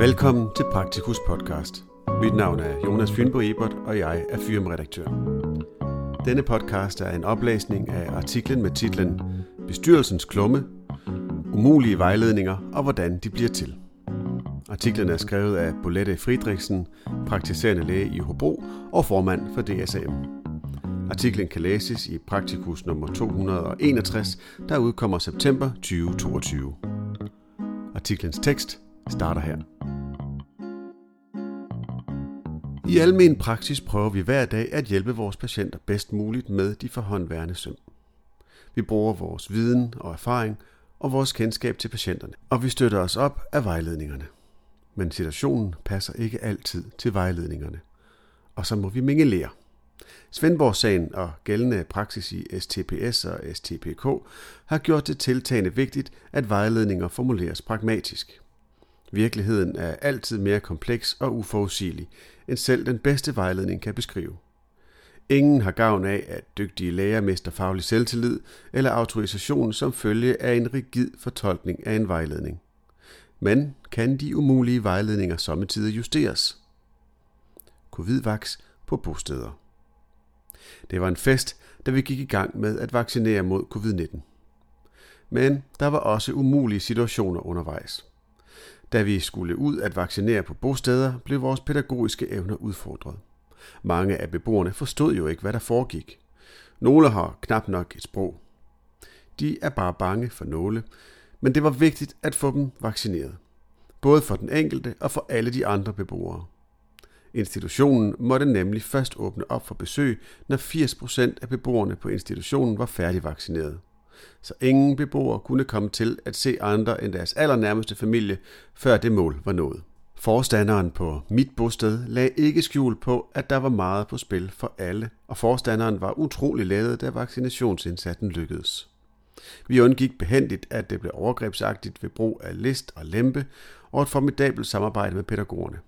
Velkommen til Praktikus podcast. Mit navn er Jonas Fynbo Ebert, og jeg er firmaredaktør. Denne podcast er en oplæsning af artiklen med titlen Bestyrelsens klumme, umulige vejledninger og hvordan de bliver til. Artiklen er skrevet af Bolette Friedrichsen, praktiserende læge i Hobro og formand for DSM. Artiklen kan læses i Praktikus nummer 261, der udkommer september 2022. Artiklens tekst starter her. I almen praksis prøver vi hver dag at hjælpe vores patienter bedst muligt med de forhåndværende søm. Vi bruger vores viden og erfaring og vores kendskab til patienterne, og vi støtter os op af vejledningerne. Men situationen passer ikke altid til vejledningerne, og så må vi mingelere. Svendborg-sagen og gældende praksis i STPS og STPK har gjort det tiltagende vigtigt, at vejledninger formuleres pragmatisk. Virkeligheden er altid mere kompleks og uforudsigelig, end selv den bedste vejledning kan beskrive. Ingen har gavn af, at dygtige læger mister faglig selvtillid eller autorisation som følge af en rigid fortolkning af en vejledning. Men kan de umulige vejledninger sommetider justeres? Covid-vaks på bosteder. Det var en fest, da vi gik i gang med at vaccinere mod covid-19. Men der var også umulige situationer undervejs. Da vi skulle ud at vaccinere på bosteder, blev vores pædagogiske evner udfordret. Mange af beboerne forstod jo ikke, hvad der foregik. Nogle har knap nok et sprog. De er bare bange for nåle, men det var vigtigt at få dem vaccineret. Både for den enkelte og for alle de andre beboere. Institutionen måtte nemlig først åbne op for besøg, når 80% af beboerne på institutionen var færdigvaccineret så ingen beboere kunne komme til at se andre end deres allernærmeste familie, før det mål var nået. Forstanderen på mit bosted lagde ikke skjul på, at der var meget på spil for alle, og forstanderen var utrolig ladet, da vaccinationsindsatsen lykkedes. Vi undgik behendigt, at det blev overgrebsagtigt ved brug af list og lempe og et formidabelt samarbejde med pædagogerne.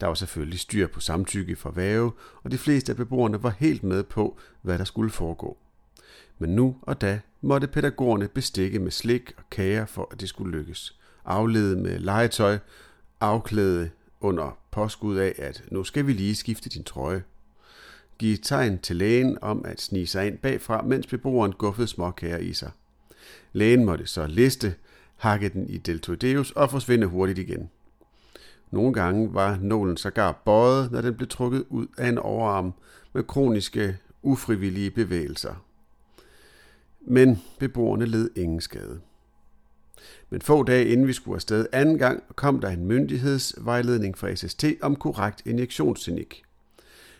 Der var selvfølgelig styr på samtykke fra væve, og de fleste af beboerne var helt med på, hvad der skulle foregå men nu og da måtte pædagogerne bestikke med slik og kager for, at det skulle lykkes. Aflede med legetøj, afklæde under påskud af, at nu skal vi lige skifte din trøje. Giv tegn til lægen om at snige sig ind bagfra, mens beboeren guffede småkager i sig. Lægen måtte så liste, hakke den i deltoideus og forsvinde hurtigt igen. Nogle gange var nålen sågar bøjet, når den blev trukket ud af en overarm med kroniske, ufrivillige bevægelser men beboerne led ingen skade. Men få dage inden vi skulle afsted anden gang, kom der en myndighedsvejledning fra SST om korrekt injektionsteknik.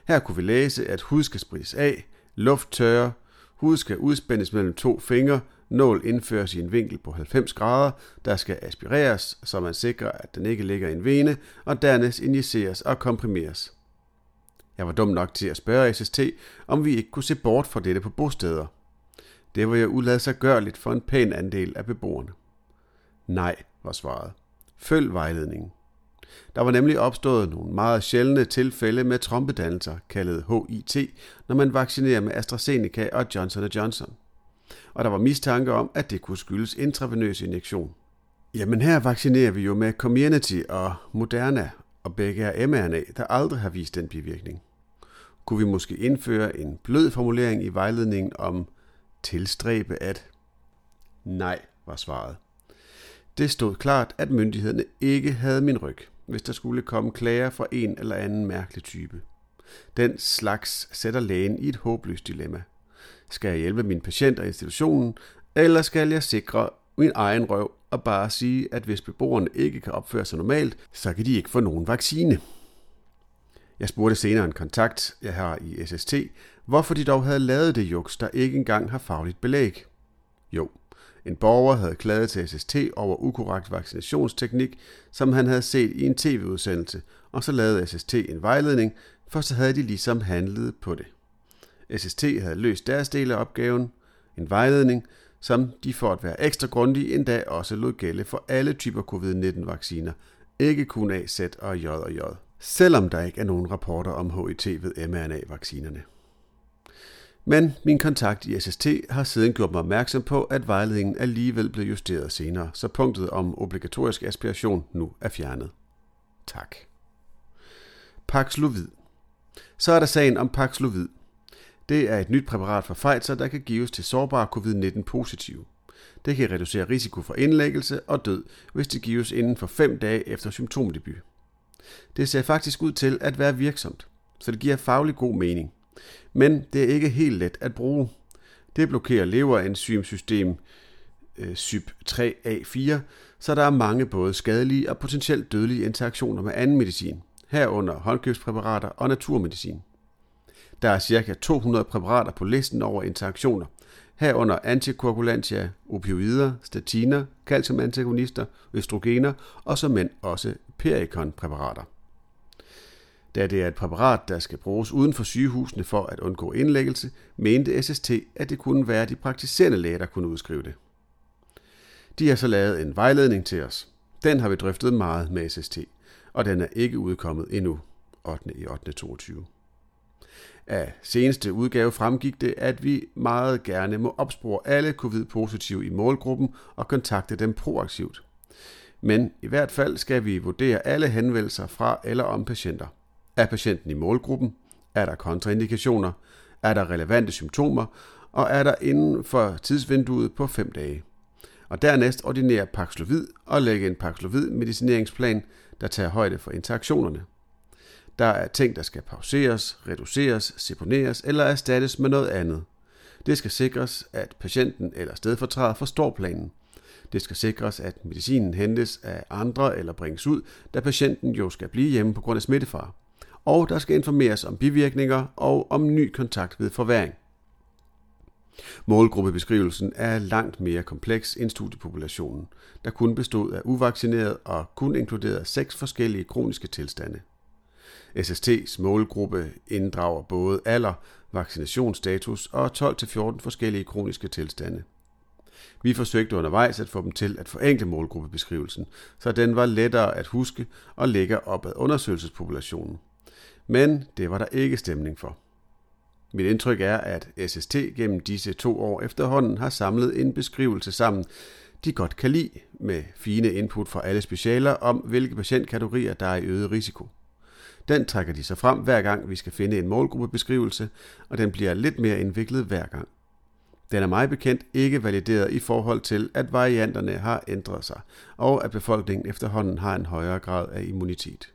Her kunne vi læse, at hud skal sprides af, luft tørre, hud skal udspændes mellem to fingre, nål indføres i en vinkel på 90 grader, der skal aspireres, så man sikrer, at den ikke ligger i en vene, og dernæst injiceres og komprimeres. Jeg var dum nok til at spørge SST, om vi ikke kunne se bort fra dette på bosteder. Det var jo gørligt for en pæn andel af beboerne. Nej, var svaret. Følg vejledningen. Der var nemlig opstået nogle meget sjældne tilfælde med trompedannelser, kaldet HIT, når man vaccinerer med AstraZeneca og Johnson Johnson. Og der var mistanke om, at det kunne skyldes intravenøs injektion. Jamen her vaccinerer vi jo med Community og Moderna, og begge er mRNA, der aldrig har vist den bivirkning. Kunne vi måske indføre en blød formulering i vejledningen om tilstræbe at? Nej, var svaret. Det stod klart, at myndighederne ikke havde min ryg, hvis der skulle komme klager fra en eller anden mærkelig type. Den slags sætter lægen i et håbløst dilemma. Skal jeg hjælpe min patient og institutionen, eller skal jeg sikre min egen røv og bare sige, at hvis beboerne ikke kan opføre sig normalt, så kan de ikke få nogen vaccine? Jeg spurgte senere en kontakt, jeg har i SST, hvorfor de dog havde lavet det juks, der ikke engang har fagligt belæg. Jo, en borger havde klaget til SST over ukorrekt vaccinationsteknik, som han havde set i en tv-udsendelse, og så lavede SST en vejledning, for så havde de ligesom handlet på det. SST havde løst deres del af opgaven, en vejledning, som de for at være ekstra grundige endda også lod gælde for alle typer covid-19-vacciner, ikke kun A, Z og J og J selvom der ikke er nogen rapporter om HIT ved mRNA-vaccinerne. Men min kontakt i SST har siden gjort mig opmærksom på, at vejledningen alligevel blev justeret senere, så punktet om obligatorisk aspiration nu er fjernet. Tak. Paxlovid. Så er der sagen om Paxlovid. Det er et nyt præparat fra Pfizer, der kan gives til sårbare covid-19 positive. Det kan reducere risiko for indlæggelse og død, hvis det gives inden for 5 dage efter symptomdebut. Det ser faktisk ud til at være virksomt, så det giver faglig god mening. Men det er ikke helt let at bruge. Det blokerer leverenzymsystem CYP3A4, øh, så der er mange både skadelige og potentielt dødelige interaktioner med anden medicin, herunder håndkøbspræparater og naturmedicin. Der er ca. 200 præparater på listen over interaktioner, herunder antikoagulantia, opioider, statiner, calciumantagonister, østrogener og som mænd også perikonpræparater. Da det er et præparat, der skal bruges uden for sygehusene for at undgå indlæggelse, mente SST, at det kunne være de praktiserende læger, der kunne udskrive det. De har så lavet en vejledning til os. Den har vi drøftet meget med SST, og den er ikke udkommet endnu, 8. i 8. 22. Af seneste udgave fremgik det, at vi meget gerne må opspore alle covid-positive i målgruppen og kontakte dem proaktivt. Men i hvert fald skal vi vurdere alle henvendelser fra eller om patienter. Er patienten i målgruppen? Er der kontraindikationer? Er der relevante symptomer? Og er der inden for tidsvinduet på 5 dage? Og dernæst ordinere Paxlovid og lægge en Paxlovid medicineringsplan, der tager højde for interaktionerne. Der er ting, der skal pauseres, reduceres, seponeres eller erstattes med noget andet. Det skal sikres, at patienten eller stedfortræder forstår planen. Det skal sikres, at medicinen hentes af andre eller bringes ud, da patienten jo skal blive hjemme på grund af smittefare. Og der skal informeres om bivirkninger og om ny kontakt ved forværing. Målgruppebeskrivelsen er langt mere kompleks end studiepopulationen, der kun bestod af uvaccineret og kun inkluderede seks forskellige kroniske tilstande. SST's målgruppe inddrager både alder, vaccinationsstatus og 12-14 forskellige kroniske tilstande. Vi forsøgte undervejs at få dem til at forenkle målgruppebeskrivelsen, så den var lettere at huske og ligger op ad undersøgelsespopulationen. Men det var der ikke stemning for. Mit indtryk er, at SST gennem disse to år efterhånden har samlet en beskrivelse sammen, de godt kan lide, med fine input fra alle specialer om, hvilke patientkategorier, der er i øget risiko. Den trækker de så frem hver gang, vi skal finde en målgruppebeskrivelse, og den bliver lidt mere indviklet hver gang. Den er meget bekendt ikke valideret i forhold til, at varianterne har ændret sig, og at befolkningen efterhånden har en højere grad af immunitet.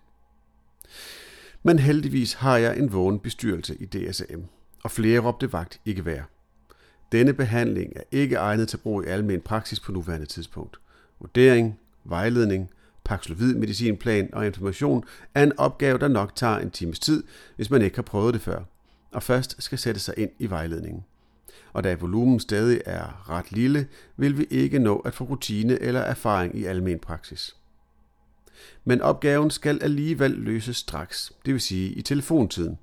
Men heldigvis har jeg en vågen bestyrelse i DSM, og flere råbte vagt ikke være. Denne behandling er ikke egnet til brug i almen praksis på nuværende tidspunkt. Vurdering, vejledning, Paxlovid medicinplan og information er en opgave, der nok tager en times tid, hvis man ikke har prøvet det før, og først skal sætte sig ind i vejledningen. Og da volumen stadig er ret lille, vil vi ikke nå at få rutine eller erfaring i almen praksis. Men opgaven skal alligevel løses straks, det vil sige i telefontiden,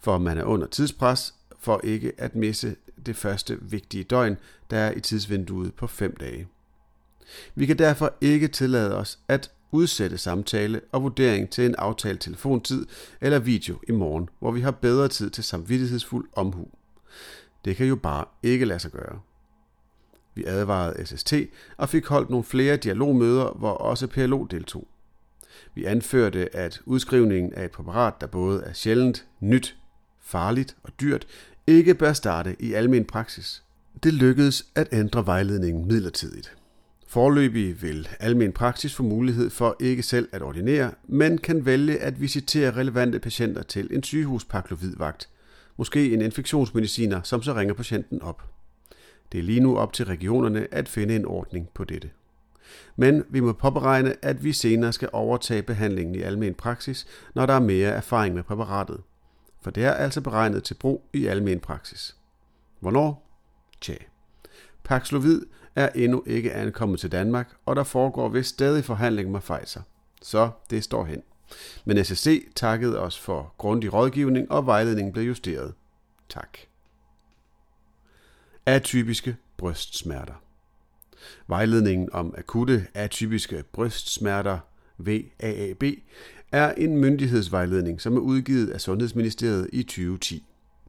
for man er under tidspres for ikke at misse det første vigtige døgn, der er i tidsvinduet på 5 dage. Vi kan derfor ikke tillade os at udsætte samtale og vurdering til en aftalt telefontid eller video i morgen, hvor vi har bedre tid til samvittighedsfuld omhu. Det kan jo bare ikke lade sig gøre. Vi advarede SST og fik holdt nogle flere dialogmøder, hvor også PLO deltog. Vi anførte, at udskrivningen af et præparat, der både er sjældent, nyt, farligt og dyrt, ikke bør starte i almen praksis. Det lykkedes at ændre vejledningen midlertidigt. Forløbig vil almen praksis få mulighed for ikke selv at ordinere, men kan vælge at visitere relevante patienter til en sygehuspaklovidvagt, måske en infektionsmediciner, som så ringer patienten op. Det er lige nu op til regionerne at finde en ordning på dette. Men vi må påberegne, at vi senere skal overtage behandlingen i almen praksis, når der er mere erfaring med præparatet. For det er altså beregnet til brug i almen praksis. Hvornår? Tja. Paxlovid er endnu ikke ankommet til Danmark, og der foregår vist stadig forhandling med Pfizer. Så det står hen. Men SSC takkede os for grundig rådgivning, og vejledningen blev justeret. Tak. Atypiske brystsmerter. Vejledningen om akutte atypiske brystsmerter, VAAB, er en myndighedsvejledning, som er udgivet af Sundhedsministeriet i 2010.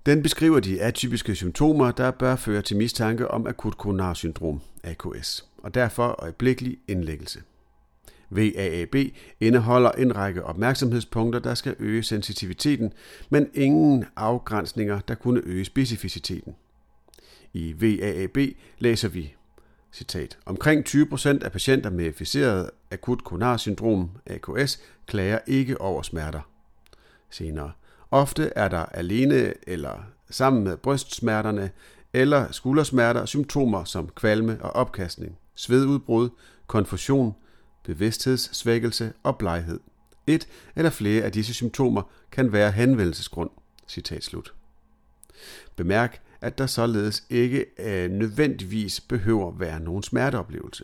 Den beskriver de atypiske symptomer, der bør føre til mistanke om akut koronarsyndrom, AKS, og derfor øjeblikkelig indlæggelse. VAAB indeholder en række opmærksomhedspunkter, der skal øge sensitiviteten, men ingen afgrænsninger, der kunne øge specificiteten. I VAAB læser vi citat, Omkring 20% af patienter med effiseret akut koronarsyndrom, AKS, klager ikke over smerter. Senere. Ofte er der alene eller sammen med brystsmerterne eller skuldersmerter symptomer som kvalme og opkastning, svedudbrud, konfusion, bevidsthedssvækkelse og bleghed. Et eller flere af disse symptomer kan være henvendelsesgrund. Citat slut. Bemærk, at der således ikke øh, nødvendigvis behøver være nogen smerteoplevelse.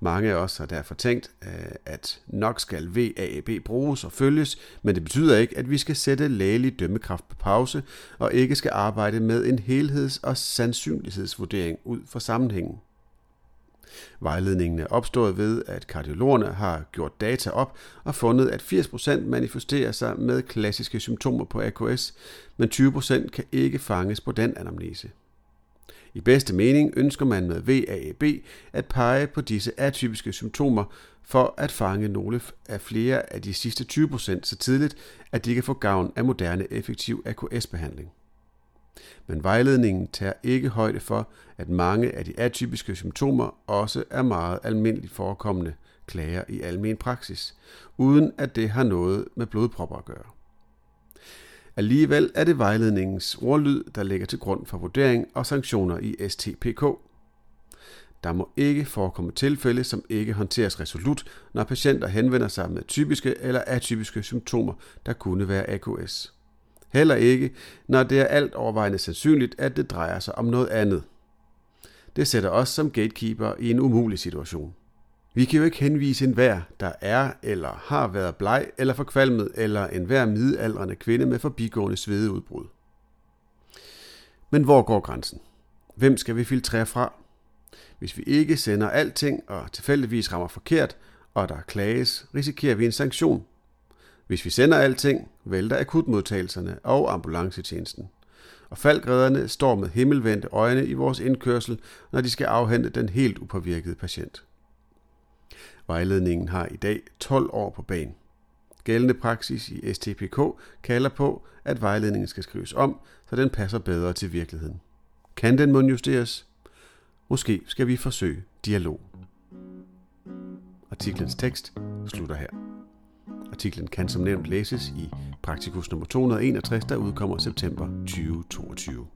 Mange af os har derfor tænkt, øh, at nok skal VAAB bruges og følges, men det betyder ikke, at vi skal sætte lægelig dømmekraft på pause og ikke skal arbejde med en helheds- og sandsynlighedsvurdering ud fra sammenhængen. Vejledningen er opstået ved, at kardiologerne har gjort data op og fundet, at 80% manifesterer sig med klassiske symptomer på AKS, men 20% kan ikke fanges på den anamnese. I bedste mening ønsker man med VAEB at pege på disse atypiske symptomer for at fange nogle af flere af de sidste 20% så tidligt, at de kan få gavn af moderne effektiv AKS-behandling. Men vejledningen tager ikke højde for, at mange af de atypiske symptomer også er meget almindeligt forekommende klager i almen praksis, uden at det har noget med blodpropper at gøre. Alligevel er det vejledningens ordlyd, der ligger til grund for vurdering og sanktioner i STPK. Der må ikke forekomme tilfælde, som ikke håndteres resolut, når patienter henvender sig med typiske eller atypiske symptomer, der kunne være AKS. Heller ikke, når det er alt overvejende sandsynligt, at det drejer sig om noget andet. Det sætter os som gatekeeper i en umulig situation. Vi kan jo ikke henvise en hver, der er eller har været bleg eller forkvalmet, eller en hver midaldrende kvinde med forbigående svedeudbrud. Men hvor går grænsen? Hvem skal vi filtrere fra? Hvis vi ikke sender alting og tilfældigvis rammer forkert, og der klages, risikerer vi en sanktion. Hvis vi sender alting, vælter akutmodtagelserne og ambulancetjenesten. Og faldgræderne står med himmelvendte øjne i vores indkørsel, når de skal afhente den helt upåvirkede patient. Vejledningen har i dag 12 år på banen. Gældende praksis i STPK kalder på, at vejledningen skal skrives om, så den passer bedre til virkeligheden. Kan den må justeres? Måske skal vi forsøge dialog. Artiklens tekst slutter her. Artiklen kan som nævnt læses i Praktikus nummer 261, der udkommer september 2022.